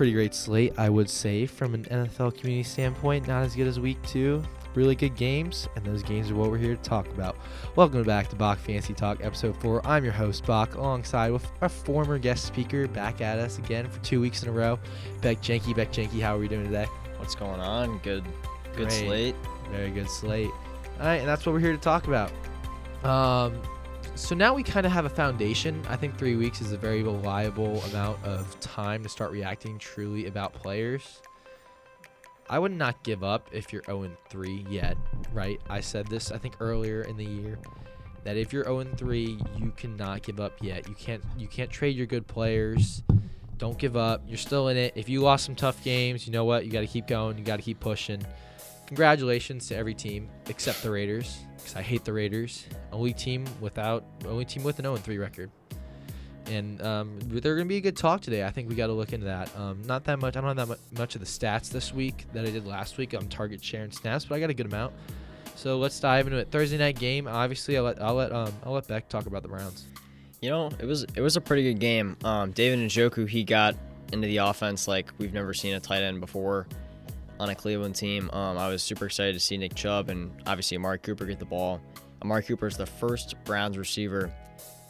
pretty great slate, I would say, from an NFL community standpoint. Not as good as week two. Really good games, and those games are what we're here to talk about. Welcome back to Bok Fantasy Talk, episode four. I'm your host, Bok, alongside with our former guest speaker back at us again for two weeks in a row. Beck Jenke. Beck Jenke, how are we doing today? What's going on? Good, good Great. slate. Very good slate. All right, and that's what we're here to talk about. Um, so now we kind of have a foundation. I think three weeks is a very reliable amount of time to start reacting truly about players. I would not give up if you're 0 3 yet, right? I said this I think earlier in the year that if you're 0 3, you cannot give up yet. You can't you can't trade your good players. Don't give up. You're still in it. If you lost some tough games, you know what? You got to keep going. You got to keep pushing. Congratulations to every team except the Raiders, because I hate the Raiders. Only team without only team with an 0 3 record. And um, they're going to be a good talk today. I think we got to look into that. Um, not that much. I don't have that much of the stats this week that I did last week on target share and snaps, but I got a good amount. So let's dive into it. Thursday night game. Obviously, I'll let I'll let um, I'll let Beck talk about the Browns. You know, it was it was a pretty good game. Um, David Njoku, he got into the offense like we've never seen a tight end before on a Cleveland team. Um, I was super excited to see Nick Chubb and obviously Amari Cooper get the ball. Amari Cooper is the first Browns receiver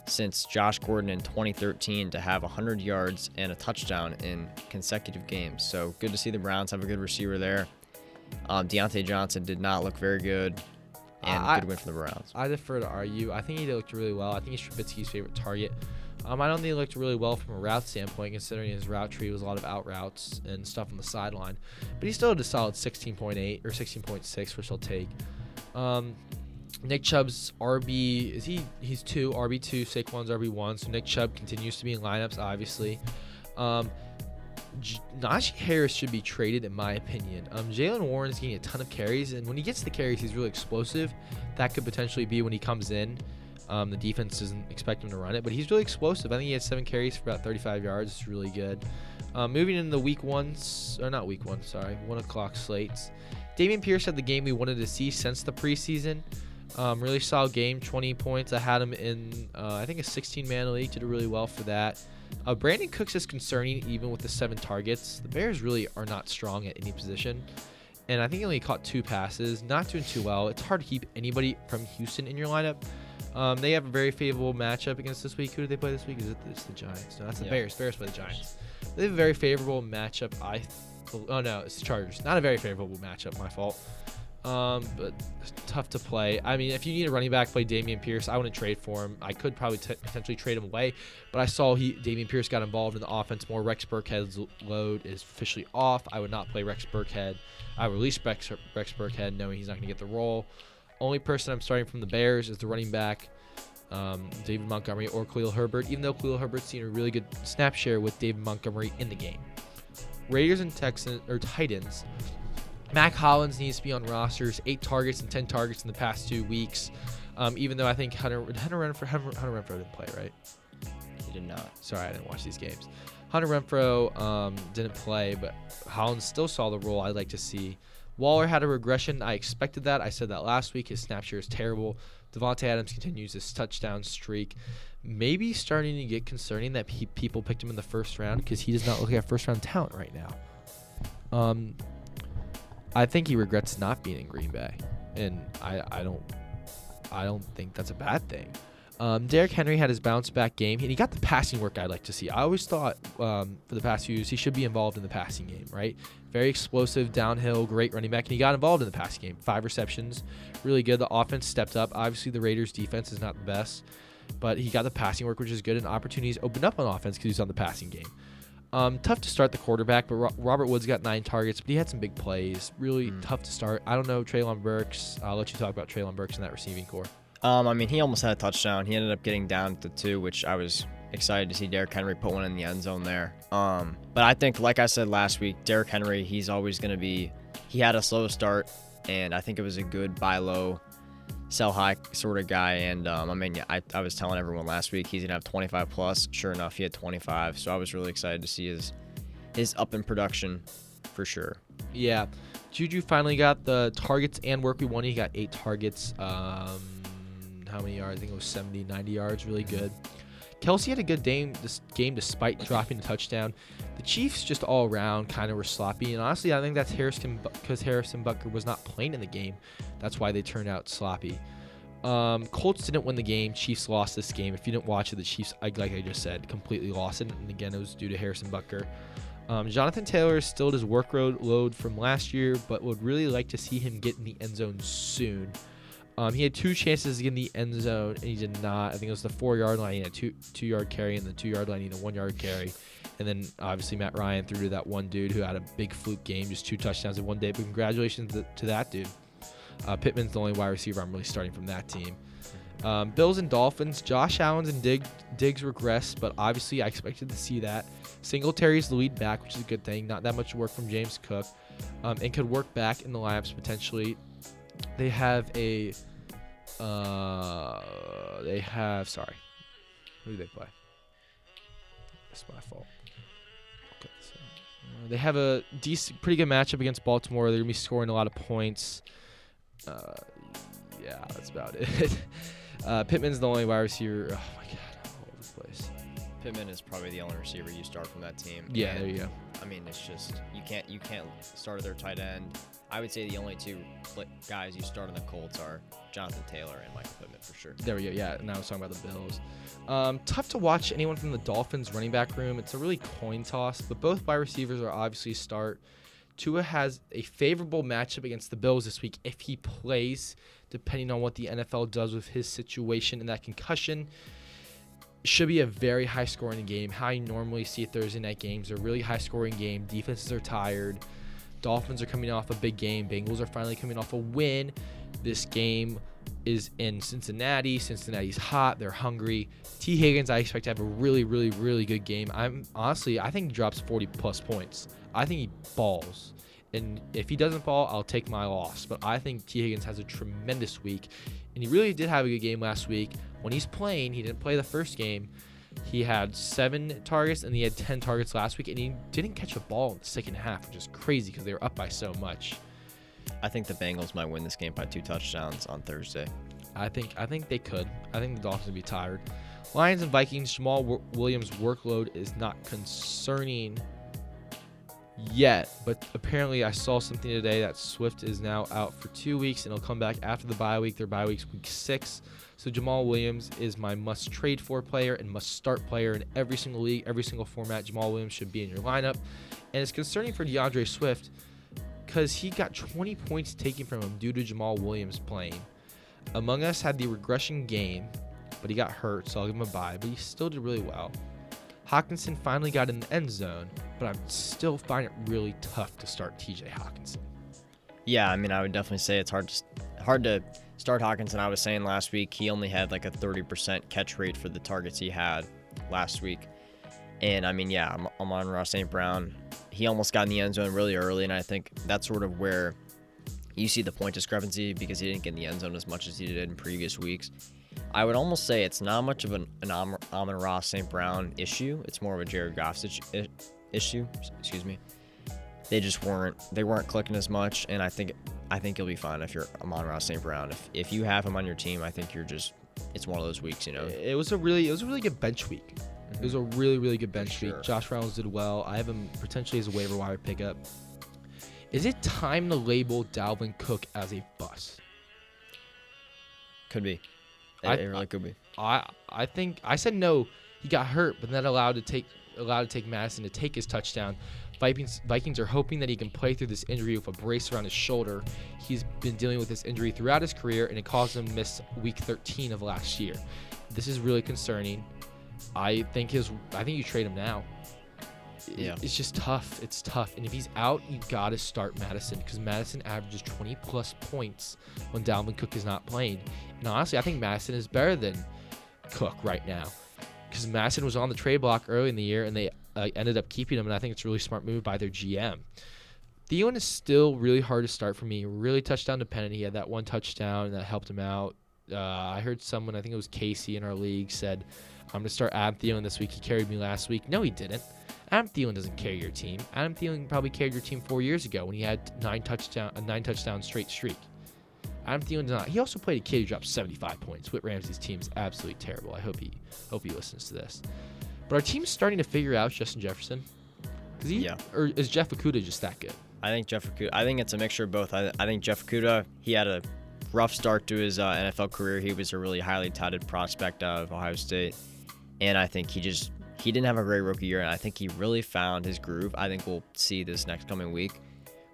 since Josh Gordon in 2013 to have 100 yards and a touchdown in consecutive games. So good to see the Browns have a good receiver there. Um, Diontae Johnson did not look very good, and I- good win for the Browns. I defer to RU. I think he looked really well. I think he's Trubisky's favorite target. Um, I don't think he looked really well from a route standpoint, considering his route tree was a lot of out routes and stuff on the sideline. But he still had a solid 16.8 or 16.6, which I'll take. Um, Nick Chubb's RB is he? He's two RB two. Saquon's RB one. So Nick Chubb continues to be in lineups, obviously. Um, J- Najee Harris should be traded, in my opinion. Um, Jaylen Warren is getting a ton of carries, and when he gets the carries, he's really explosive. That could potentially be when he comes in. Um, the defense doesn't expect him to run it, but he's really explosive. I think he had seven carries for about 35 yards. It's really good. Um, moving into the week ones, or not week one, sorry, one o'clock slates. Dameon Pierce had the game we wanted to see since the preseason. Um, really solid game, 20 points. I had him in, uh, I think, a 16 man league. Did really well for that. Uh, Brandin Cooks is concerning even with the seven targets. The Bears really are not strong at any position. And I think he only caught two passes. Not doing too well. It's hard to keep anybody from Houston in your lineup. Um, they have a very favorable matchup against this week. Who do they play this week? Is it it's the Giants? No, that's the Yeah. Bears. Bears play the Giants. They have a very favorable matchup. I, th- oh no, it's the Chargers. Not a very favorable matchup. My fault. Um, but tough to play. I mean, if you need a running back, play Dameon Pierce. I wouldn't trade for him. I could probably t- potentially trade him away, but I saw he Dameon Pierce got involved in the offense more. Rex Burkhead's load is officially off. I would not play Rex Burkhead. I would release Rex, Rex Burkhead, knowing he's not going to get the role. Only person I'm starting from the Bears is the running back, um, David Montgomery or Khalil Herbert. Even though Khalil Herbert's seen a really good snap share with David Montgomery in the game. Raiders and Texans or Titans. Mack Hollins needs to be on rosters. Eight targets and ten targets in the past two weeks. Um, even though I think Hunter Hunter Renfrow Hunter, Hunter Renfrow didn't play, right? He did not. Sorry, I didn't watch these games. Hunter Renfrow um, didn't play, but Hollins still saw the role I'd like to see. Waller had a regression. I expected that. I said that last week. His snap share is terrible. Davante Adams continues his touchdown streak. Maybe starting to get concerning that pe- people picked him in the first round because he does not look like a first round talent right now. Um, I think he regrets not being in Green Bay, and I, I don't I don't think that's a bad thing. Um, Derrick Henry had his bounce back game, and he got the passing work I'd like to see. I always thought um, for the past few years he should be involved in the passing game, right? Very explosive, downhill, great running back, and he got involved in the passing game. Five receptions, really good. The offense stepped up. Obviously, the Raiders' defense is not the best, but he got the passing work, which is good, and opportunities opened up on offense because he's on the passing game. Um, tough to start the quarterback, but Ro- Robert Woods got nine targets, but he had some big plays. Really Mm. tough to start. I don't know Treylon Burks. I'll let you talk about Treylon Burks in that receiving core. Um, I mean, he almost had a touchdown. He ended up getting down to two, which I was excited to see Derrick Henry put one in the end zone there. Um, but I think, like I said last week, Derrick Henry, he's always going to be. He had a slow start, and I think it was a good buy low, sell high sort of guy. And um, I mean, I, I was telling everyone last week he's gonna have 25 plus. Sure enough, he had 25. So I was really excited to see his his up in production for sure. Yeah. Juju finally got the targets and work we wanted. He got eight targets. Um, how many yards? I think it was 70, 90 yards. Really good. Kelce had a good game this game despite dropping a touchdown. The Chiefs just all around kind of were sloppy, and honestly, I think that's Harrison because Harrison Butker was not playing in the game. That's why they turned out sloppy. Um, Colts didn't win the game. Chiefs lost this game. If you didn't watch it, the Chiefs, like I just said, completely lost it. And again, it was due to Harrison Butker. Um, Jonathan Taylor still his workload load from last year, but would really like to see him get in the end zone soon. Um, he had two chances to get in the end zone, and he did not. I think it was the four yard line. He had two two yard carry, and the two yard line, he had a one yard carry. And then obviously Matt Ryan threw to that one dude who had a big fluke game, just two touchdowns in one day. But congratulations to, to that dude. Uh, Pittman's the only wide receiver I'm really starting from that team. Um, Bills and Dolphins. Josh Allen's and Dig, Diggs regress, but obviously I expected to see that. Singletary's the lead back, which is a good thing. Not that much work from James Cook, um, and could work back in the lineups potentially. They have a. Uh, they have. Sorry, who do they play? That's my fault. Okay, so, uh, they have a decent, pretty good matchup against Baltimore. They're gonna be scoring a lot of points. Uh, yeah, that's about it. uh, Pittman's the only wide receiver. Oh my god, I'm all over the place. Pittman is probably the only receiver you start from that team. Yeah, And, there you go. I mean, it's just you can't you can't start their tight end. I would say the only two guys you start on the Colts are Jonathan Taylor and Michael Pittman for sure. There we go. Yeah, now I was talking about the Bills. Um, tough to watch anyone from the Dolphins running back room. It's a really coin toss, but both wide receivers are obviously start. Tua has a favorable matchup against the Bills this week if he plays, depending on what the NFL does with his situation and that concussion. Should be a very high scoring game. How you normally see Thursday night games, a really high scoring game. Defenses are tired. Dolphins are coming off a big game. Bengals are finally coming off a win. This game is in Cincinnati. Cincinnati's hot. They're hungry. Tee Higgins, I expect to have a really, really, really good game. I'm honestly, I think he drops 40 plus points. I think he balls. And if he doesn't fall, I'll take my loss. But I think Tee Higgins has a tremendous week. And he really did have a good game last week. When he's playing, he didn't play the first game. He had seven targets and he had 10 targets last week. And he didn't catch a ball in the second half, which is crazy because they were up by so much. I think the Bengals might win this game by two touchdowns on Thursday. I think I think they could. I think the Dolphins would be tired. Lions and Vikings. Jamaal Williams' workload is not concerning yet, but apparently I saw something today that Swift is now out for two weeks and he'll come back after the bye week. Their bye week's week six. So Jamaal Williams is my must trade for player and must start player in every single league, every single format. Jamaal Williams should be in your lineup, and it's concerning for D'Andre Swift because he got 20 points taken from him due to Jamaal Williams playing. Amon-Ra had the regression game, but he got hurt, so I'll give him a bye. But he still did really well. Hockenson finally got in the end zone, but I still find it really tough to start TJ Hockenson. Yeah, I mean, I would definitely say it's hard to hard to start Hockenson. I was saying last week he only had like a 30% catch rate for the targets he had last week. And I mean, yeah, I'm, Amon-Ra St. Brown. He almost got in the end zone really early, and I think that's sort of where you see the point discrepancy because he didn't get in the end zone as much as he did in previous weeks. I would almost say it's not much of an, an Am- Amon-Ra St. Brown issue. It's more of a Jared Goff situ- issue. Excuse me. They just weren't they weren't clicking as much, and I think I think you'll be fine if you're Amon-Ra St. Brown. If if you have him on your team, I think you're just it's one of those weeks, you know. It was a really it was a really good bench week. It was a mm-hmm. really really good bench sure. week. Josh Reynolds did well. I have him potentially as a waiver wire pickup. Is it time to label Dalvin Cook as a bust? Could be. It, I- it really could be. I I think I said no. He got hurt, but then allowed to take allowed to take Mattison to take his touchdown. Vikings Vikings are hoping that he can play through this injury with a brace around his shoulder. He's been dealing with this injury throughout his career, and it caused him to miss Week 13 of last year. This is really concerning. I think his I think you trade him now. Yeah. It's just tough. It's tough. And if he's out, you got to start Mattison because Mattison averages 20 plus points when Dalvin Cook is not playing. And honestly, I think Mattison is better than Cook right now because Mattison was on the trade block early in the year and they uh, ended up keeping him. And I think it's a really smart move by their GM. Thielen is still really hard to start for me. Really touchdown dependent. He had that one touchdown that helped him out. Uh, I heard someone, I think it was Casey in our league, said, I'm going to start Adam Thielen this week. He carried me last week. No, he didn't. Adam Thielen doesn't carry your team. Adam Thielen probably carried your team four years ago when he had nine touchdown a nine touchdown straight streak. Adam Thielen did not. He also played a kid who dropped 75 points. Whit Ramsey's team is absolutely terrible. I hope he hope he listens to this. But our team's starting to figure out Justin Jefferson. Is he, Yeah. Or is Jeff Okudah just that good? I think Jeff Okudah. I think it's a mixture of both. I, I think Jeff Okudah. He had a rough start to his uh, NFL career. He was a really highly touted prospect out of Ohio State, and I think he just he didn't have a great rookie year. And I think he really found his groove. I think we'll see this next coming week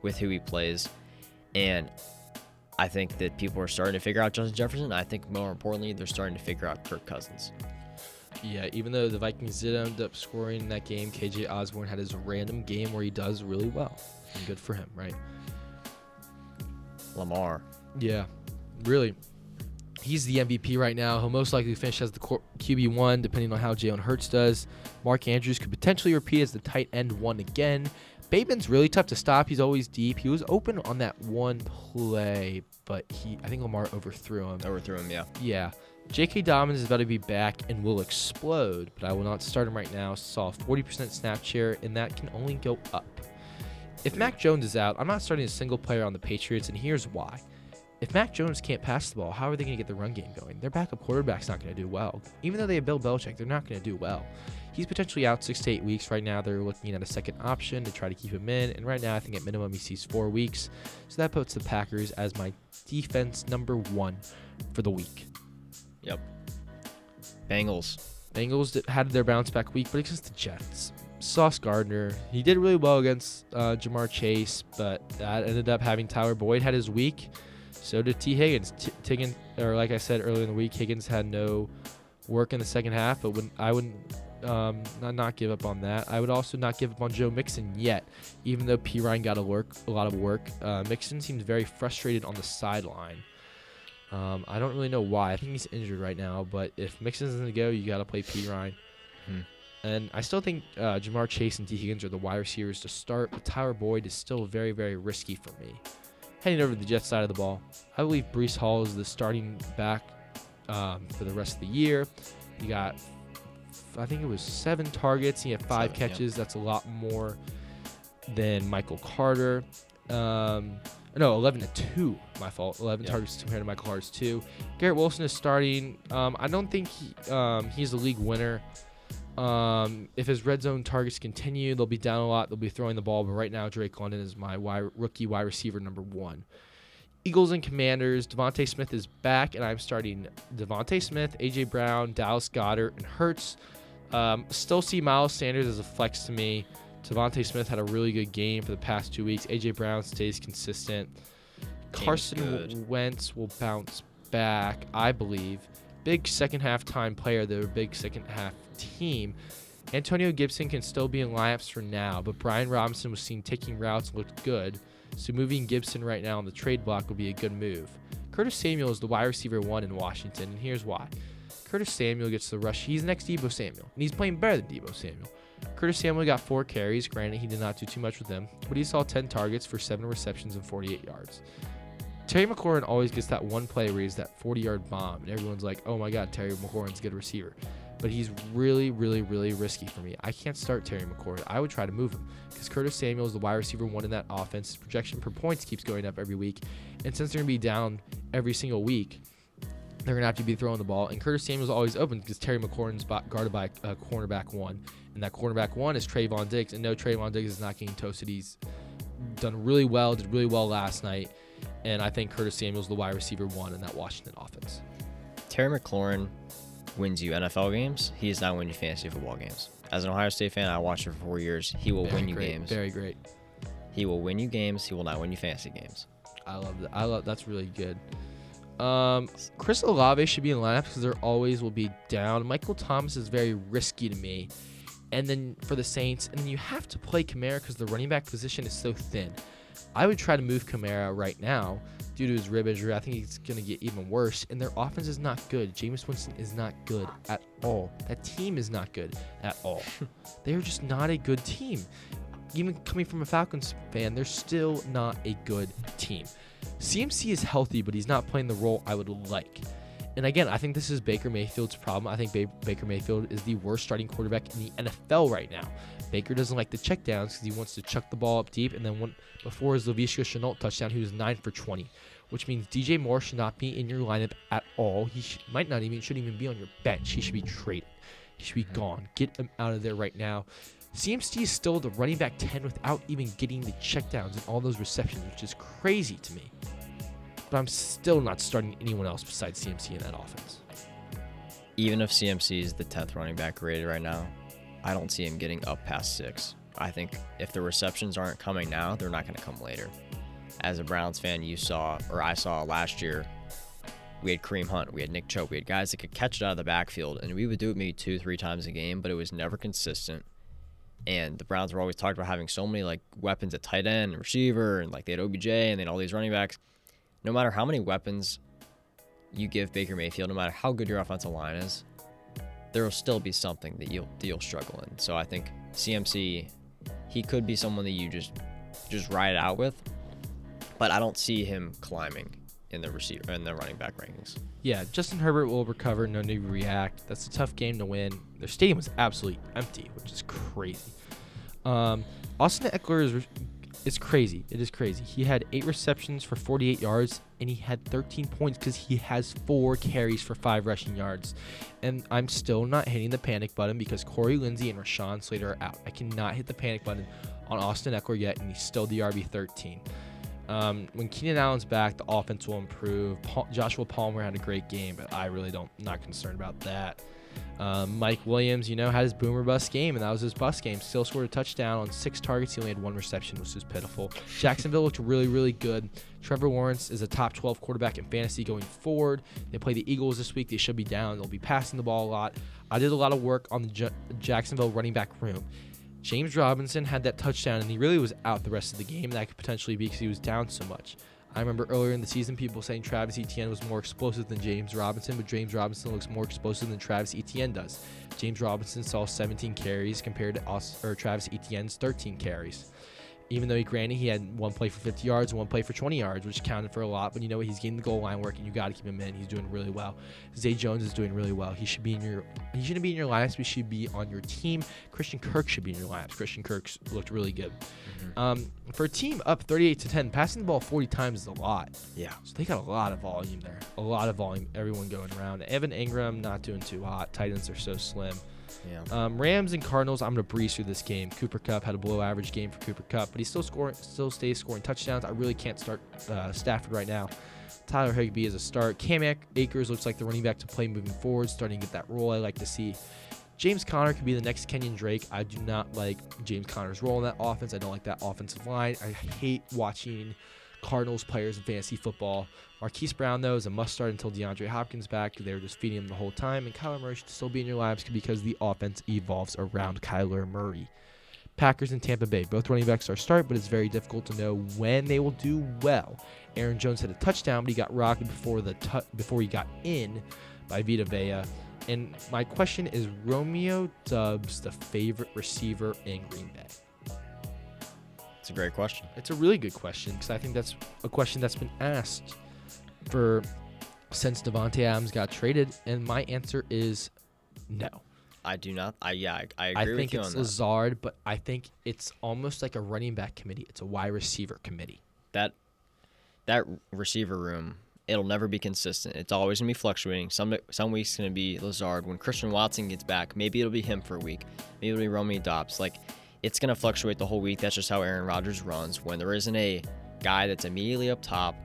with who he plays, and I think that people are starting to figure out Justin Jefferson. I think more importantly, they're starting to figure out Kirk Cousins. Yeah, even though the Vikings did end up scoring in that game, KJ Osborn had his random game where he does really well. And good for him, right? Lamar. Yeah, really. He's the MVP right now. He'll most likely finish as the QB1, depending on how Jalen Hurts does. Mark Andrews could potentially repeat as the tight end one again. Bateman's really tough to stop. He's always deep. He was open on that one play, but he I think Lamar overthrew him. Overthrew him, yeah. Yeah. J.K. Dobbins is about to be back and will explode, but I will not start him right now. Saw 40% snap share, and that can only go up. If Mac Jones is out, I'm not starting a single player on the Patriots, and here's why. If Mac Jones can't pass the ball, how are they going to get the run game going? Their backup quarterback's not going to do well. Even though they have Bill Belichick, they're not going to do well. He's potentially out six to eight weeks. Right now, they're looking at a second option to try to keep him in. And right now, I think at minimum, he sees four weeks. So that puts the Packers as my defense number one for the week. Yep. Bengals. Bengals had their bounce back week, but against the Jets. Sauce Gardner, he did really well against uh, Ja'Marr Chase, but that ended up having Tyler Boyd had his week. So did Tee Higgins. T- Tiggin, or like I said earlier in the week, Higgins had no work in the second half, but wouldn't, I wouldn't um, not, not give up on that. I would also not give up on Joe Mixon yet, even though Perine got a work a lot of work. Uh, Mixon seems very frustrated on the sideline. Um, I don't really know why. I think he's injured right now, but if Mixon's going to go, you got to play Perine. Hmm. And I still think uh, Ja'Marr Chase and Tee Higgins are the wide receivers to start, but Tyler Boyd is still very, very risky for me. Heading over to the Jets side of the ball, I believe Breece Hall is the starting back um, for the rest of the year. He got, I think it was seven targets. He had five Seven, catches. That's a lot more than Michael Carter. Um, no, 11 to 2. My fault. 11 Yeah. targets compared to Michael Carter's 2. Garrett Wilson is starting. Um, I don't think he, um, he's the league winner. Um, if his red zone targets continue, they'll be down a lot. They'll be throwing the ball. But right now, Drake London is my wide, rookie wide receiver number one. Eagles and Commanders. DeVonta Smith is back, and I'm starting DeVonta Smith, AJ Brown, Dallas Goedert, and Hurts. Um, still see Miles Sanders as a flex to me. DeVonta Smith had a really good game for the past two weeks. AJ Brown stays consistent. Carson. Wentz will bounce back, I believe. Big second half time player, they're a big second half team. Antonio Gibson can still be in lineups for now, but Brian Robinson was seen taking routes and looked good. So moving Gibson right now on the trade block would be a good move. Curtis Samuel is the wide receiver one in Washington, and here's why. Curtis Samuel gets the rush. He's next to Deebo Samuel, and he's playing better than Deebo Samuel. Curtis Samuel got four carries. Granted, he did not do too much with them, but he saw 10 targets for seven receptions and 48 yards. Terry McLaurin always gets that one play where he's that 40 yard bomb, and everyone's like, oh my God, Terry McLaurin's a good receiver. But he's really, really, really risky for me. I can't start Terry McLaurin. I would try to move him because Curtis Samuel is the wide receiver one in that offense. His projection per points keeps going up every week. And since they're going to be down every single week, they're going to have to be throwing the ball. And Curtis Samuel's always open because Terry McLaurin's guarded by a cornerback one. And that cornerback one is Trevon Diggs. And no, Trevon Diggs is not getting toasted. He's done really well, did really well last night. And I think Curtis Samuel's the wide receiver one in that Washington offense. Terry McLaurin wins you NFL games. He is not winning you fantasy football games. As an Ohio State fan, I watched him for four years. He will Very win you great, games. Very great. He will win you games. He will not win you fantasy games. I love that. I love that's really good. Um, Chris Olave should be in lineup because there always will be down. Michael Thomas is very risky to me. And then for the Saints, and then you have to play Kamara because the running back position is so thin. I would try to move Kamara right now due to his rib injury. I think he's going to get even worse. And their offense is not good. Jameis Winston is not good at all. That team is not good at all. they are just not a good team. Even coming from a Falcons fan, they're still not a good team. CMC is healthy, but he's not playing the role I would like. And again, I think this is Baker Mayfield's problem. I think ba- Baker Mayfield is the worst starting quarterback in the NFL right now. Baker doesn't like the checkdowns because he wants to chuck the ball up deep. And then one, before his Laviska Shenault touchdown, he was 9 for 20. which means DJ Moore should not be in your lineup at all. He sh- might not even shouldn't even be on your bench. He should be traded. He should be mm-hmm. gone. Get him out of there right now. CMC is still the running back 10 without even getting the checkdowns and all those receptions, which is crazy to me. But I'm still not starting anyone else besides CMC in that offense. Even if CMC is the 10th running back rated right now, I don't see him getting up past six. I think if the receptions aren't coming now, they're not going to come later. As a Browns fan, you saw, or I saw last year, we had Kareem Hunt, we had Nick Chubb, we had guys that could catch it out of the backfield, and we would do it maybe two, three times a game, but it was never consistent. And the Browns were always talked about having so many like weapons at tight end and receiver, and like they had OBJ and then all these running backs. No matter how many weapons you give Baker Mayfield, no matter how good your offensive line is, there will still be something that you'll that you'll struggle in. So I think CMC, he could be someone that you just just ride out with, but I don't see him climbing in the receiver in the running back rankings. Yeah, Justin Herbert will recover. No need to react. That's a tough game to win. Their stadium was absolutely empty, which is crazy. Um, Austin Ekeler is it's crazy. It is crazy. He had eight receptions for 48 yards, and he had 13 points because he has four carries for five rushing yards. And I'm still not hitting the panic button because Corey Linsley and Rashawn Slater are out. I cannot hit the panic button on Austin Ekeler yet, and he's still the RB 13. Um, when Keenan Allen's back, the offense will improve. Joshua Palmer had a great game, but I really don't not concerned about that. Um, Mike Williams, you know, had his boomer bust game, and that was his bust game. Still scored a touchdown on six targets. He only had one reception, which was pitiful. Jacksonville looked really, really good. Trevor Lawrence is a top 12 quarterback in fantasy going forward. They play the Eagles this week. They should be down. They'll be passing the ball a lot. I did a lot of work on the J- Jacksonville running back room. James Robinson had that touchdown, and he really was out the rest of the game. That could potentially be because he was down so much. I remember earlier in the season people saying Travis Etienne was more explosive than James Robinson, but James Robinson looks more explosive than Travis Etienne does. James Robinson saw 17 carries compared to us, or Travis Etienne's 13 carries even though he granted he had one play for 50 yards and one play for 20 yards, which counted for a lot. But you know what? He's getting the goal line work, and you got to keep him in. He's doing really well. Zay Jones is doing really well. He should be in your. He shouldn't be in your lineups. He should be on your team. Christian Kirk should be in your lineups. Christian Kirk's looked really good. Mm-hmm. Um, for a team up 38 to 10, passing the ball 40 times is a lot. Yeah. So they got a lot of volume there. A lot of volume. Everyone going around. Evan Engram not doing too hot. Titans are so slim. Yeah. Um, Rams and Cardinals, I'm gonna breeze through this game. Cooper Kupp had a below average game for Cooper Kupp, but he still scoring, still stays scoring touchdowns. I really can't start uh, Stafford right now. Tyler Higbee is a start. Cam Akers looks like the running back to play moving forward, starting to get that role I like to see. James Conner could be the next Kenyan Drake. I do not like James Conner's role in that offense. I don't like that offensive line. I hate watching Cardinals players in fantasy football. Marquise Brown, though, is a must start until DeAndre Hopkins back. They were just feeding him the whole time. And Kyler Murray should still be in your lives because the offense evolves around Kyler Murray. Packers and Tampa Bay. Both running backs are start, but it's very difficult to know when they will do well. Aaron Jones had a touchdown, but he got rocked before the tu- before he got in by Vita Vea. And my question is Romeo Doubs the favorite receiver in Green Bay? It's a great question. It's a really good question because I think that's a question that's been asked for since Davante Adams got traded, and my answer is no. I do not. I yeah. I, I agree I with think you it's on that. Lazard, but I think it's almost like a running back committee. It's a wide receiver committee. that that receiver room it'll never be consistent it's always going to be fluctuating some some weeks it's going to be lazard when christian watson gets back maybe it'll be him for a week maybe it'll be romeo doubs like it's going to fluctuate the whole week that's just how aaron rodgers runs when there isn't a guy that's immediately up top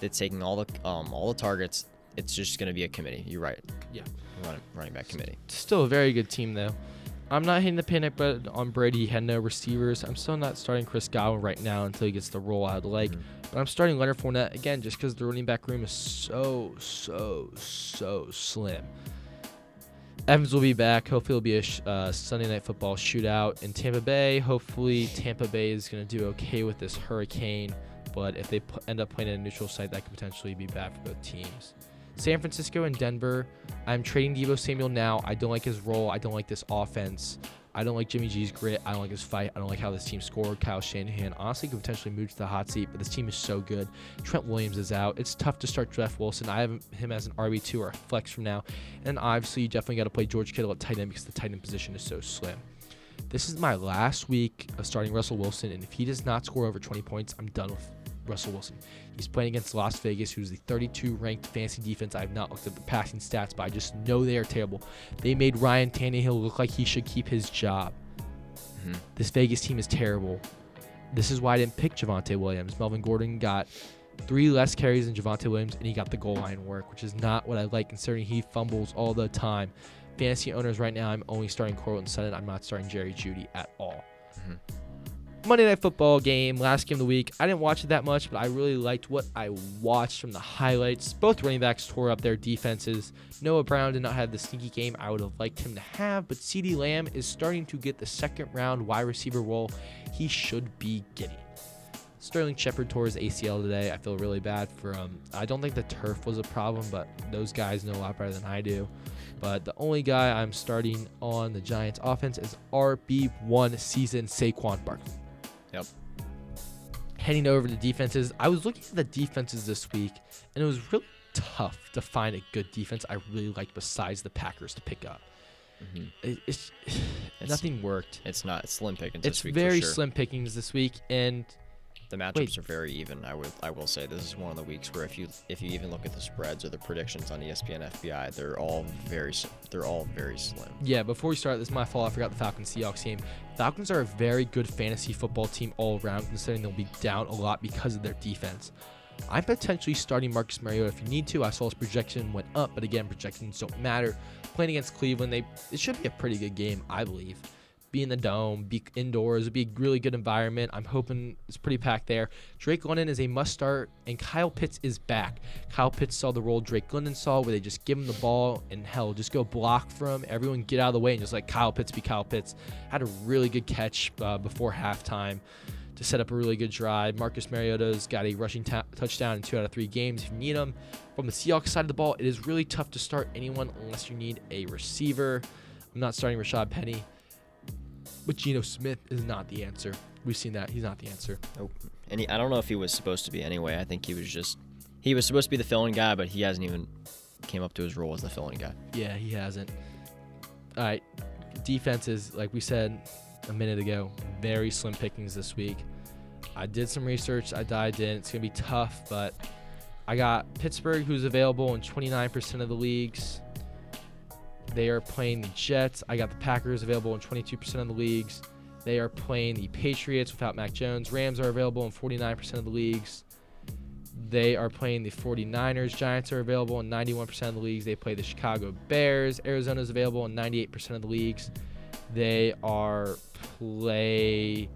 that's taking all the um, all the targets it's just going to be a committee you're right Yeah. running, running back committee Still a very good team though. I'm not hitting the panic button on Brady. He had no receivers. I'm still not starting Chris Godwin right now until he gets the roll out of the leg. But I'm starting Leonard Fournette again just because the running back room is so, so, so slim. Evans will be back. Hopefully, it'll be a sh- uh, Sunday night football shootout in Tampa Bay. Hopefully, Tampa Bay is going to do okay with this hurricane. But if they p- end up playing at a neutral site, that could potentially be bad for both teams. San Francisco and Denver. I'm trading Deebo Samuel now. I don't like his role. I don't like this offense. I don't like Jimmy G's grit. I don't like his fight. I don't like how this team scored. Kyle Shanahan honestly could potentially move to the hot seat, but this team is so good. Trent Williams is out. It's tough to start Jeff Wilson. I have him as an RB2 or a flex from now. And obviously, you definitely got to play George Kittle at tight end because the tight end position is so slim. This is my last week of starting Russell Wilson, and if he does not score over 20 points, I'm done with Russell Wilson. He's playing against Las Vegas, who's the 32 ranked fantasy defense. I have not looked at the passing stats, but I just know they are terrible. They made Ryan Tannehill look like he should keep his job. Mhm. This Vegas team is terrible. This is why I didn't pick Javonte Williams. Melvin Gordon got three less carries than Javonte Williams, and he got the goal line work, which is not what I like considering he fumbles all the time. Fantasy owners right now, I'm only starting Courtland Sutton. I'm not starting Jerry Jeudy at all. Mhm. Monday Night Football game, last game of the week. I didn't watch it that much, but I really liked what I watched from the highlights. Both running backs tore up their defenses. Noah Brown did not have the sneaky game I would have liked him to have, but CeeDee Lamb is starting to get the second round wide receiver role he should be getting. Sterling Shepard tore his ACL today. I feel really bad for him. I don't think the turf was a problem, but those guys know a lot better than I do. But the only guy I'm starting on the Giants offense is RB1 season Saquon Barkley. Yep. Heading over to defenses, I was looking at the defenses this week, and it was really tough to find a good defense I really liked besides the Packers to pick up. Mhm. It, it's, It's- nothing worked. It's not slim pickings It's this week. very for sure. slim pickings this week, and The matchups Wait. are very even. I would I will say this is one of the weeks where if you if you even look at the spreads or the predictions on ESPN FPI, they're all very they're all very slim. Yeah, before we start, this is my fault. I forgot the Falcons Seahawks game. Falcons are a very good fantasy football team all around, considering they'll be down a lot because of their defense. I'm potentially starting Marcus Mariota if you need to. I saw his projection went up, but again, projections don't matter. Playing against Cleveland, they it should be a pretty good game, I believe. Be in the dome, be indoors, it'd be a really good environment. I'm hoping it's pretty packed there. Drake London is a must start, and Kyle Pitts is back. Kyle Pitts saw the role Drake London saw, where they just give him the ball and hell, just go block for him. Everyone get out of the way and just let Kyle Pitts be Kyle Pitts. Had a really good catch uh, before halftime to set up a really good drive. Marcus Mariota's got a rushing ta- touchdown in two out of three games if you need him. From the Seahawks side of the ball, it is really tough to start anyone unless you need a receiver. I'm not starting Rashad Penny, but Geno Smith is not the answer. We've seen that. He's not the answer. Nope. And he, I don't know if he was supposed to be anyway. I think he was just he was supposed to be the fill-in guy, but he hasn't even came up to his role as the fill-in guy. Yeah, he hasn't. All right. Defenses, like we said a minute ago, very slim pickings this week. I did some research. I dived in. It's going to be tough, but I got Pittsburgh, who's available in 29% of the leagues. They are playing the Jets. I got the Packers available in 22% of the leagues. They are playing the Patriots without Mac Jones. Rams are available in 49% of the leagues. They are playing the 49ers. Giants are available in 91% of the leagues. They play the Chicago Bears. Arizona is available in 98% of the leagues. They are play.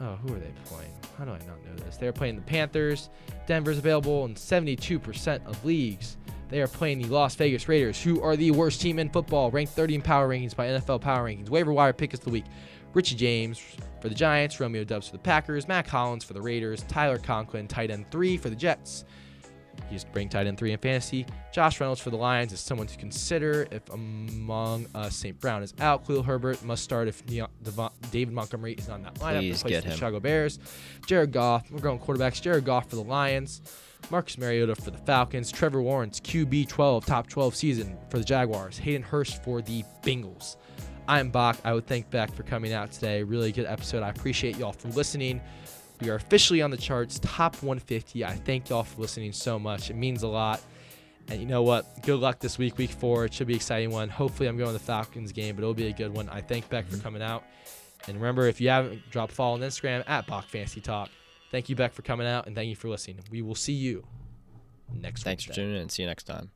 Oh, who are they playing? How do I not know this? They are playing the Panthers. Denver's available in 72% of leagues. They are playing the Las Vegas Raiders, who are the worst team in football, ranked 30 in power rankings by NFL Power Rankings. Waiver wire pick is the week. Richie James for the Giants, Romeo Doubs for the Packers, Mack Hollins for the Raiders, Tyler Conklin, tight end three for the Jets. You just bring tight end three in fantasy. Josh Reynolds for the Lions is someone to consider if among uh, us St. Brown is out. Khalil Herbert must start if Neo- Devon- David Montgomery is on that lineup. Please get the him. Chicago Bears. Jared Goff. We're going quarterbacks. Jared Goff for the Lions. Marcus Mariota for the Falcons. Trevor Lawrence, QB 12, top 12 season for the Jaguars. Hayden Hurst for the Bengals. I'm Bok. I would thank Beck for coming out today. Really good episode. I appreciate y'all for listening. We are officially on the charts, top 150. I thank y'all for listening so much. It means a lot. And you know what? Good luck this week, week four. It should be an exciting one. Hopefully, I'm going to the Falcons game, but it'll be a good one. I thank Beck for mm-hmm. coming out. And remember, if you haven't, drop a follow on Instagram at Bok Fantasy Talk. Thank you, Beck, for coming out, and thank you for listening. We will see you next Thanks week. for tuning in. See you next time.